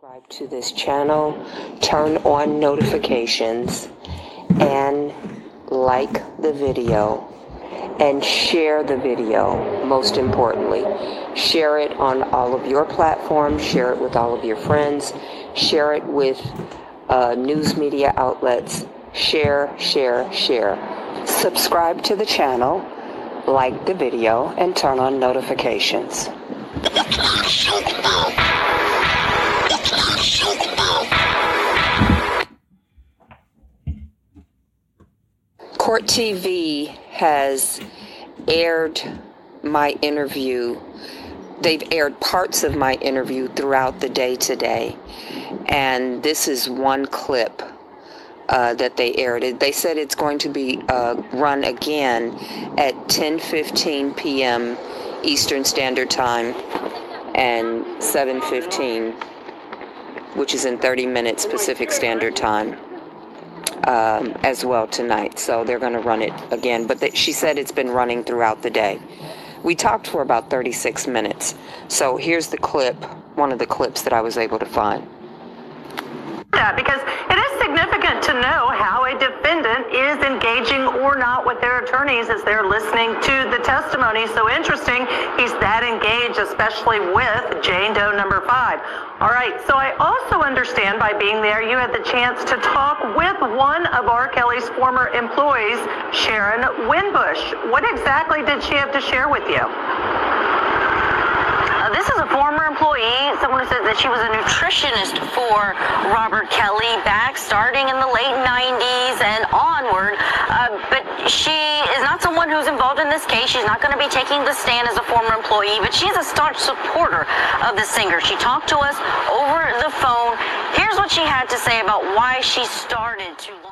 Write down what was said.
Subscribe to this channel, turn on notifications, and like the video. And share the video, most importantly. Share it on all of your platforms, share it with all of your friends, share it with uh, news media outlets. Share, share, share. Subscribe to the channel, like the video, and turn on notifications. Court TV has aired my interview. They've aired parts of my interview throughout the day today. And this is one clip uh, that they aired. It- They said it's going to be uh, run again at 10:15 p.m. Eastern Standard Time and 7:15, which is in 30 minutes Pacific Standard Time um, as well tonight. So they're going to run it again. But she said it's been running throughout the day. We talked for about 36 minutes. So here's the clip, one of the clips that I was able to find. that because it is significant to know how a defendant is engaging or not with their attorneys as they're listening to the testimony. So interesting, engaged, especially with Jane Doe number five. All right, so I also understand by being there, you had the chance to talk with one of R. Kelly's former employees, Sharon Winbush. What exactly did she have to share with you? Uh, this is a former employee, someone who says that she was a nutritionist for Robert Kelly back starting in the late 90s and onward. Uh, but she is not someone who's involved in this case. She's not going to be taking the stand as a former employee, but she's a staunch supporter of the singer. She talked to us over the phone. Here's what she had to say about why she started to.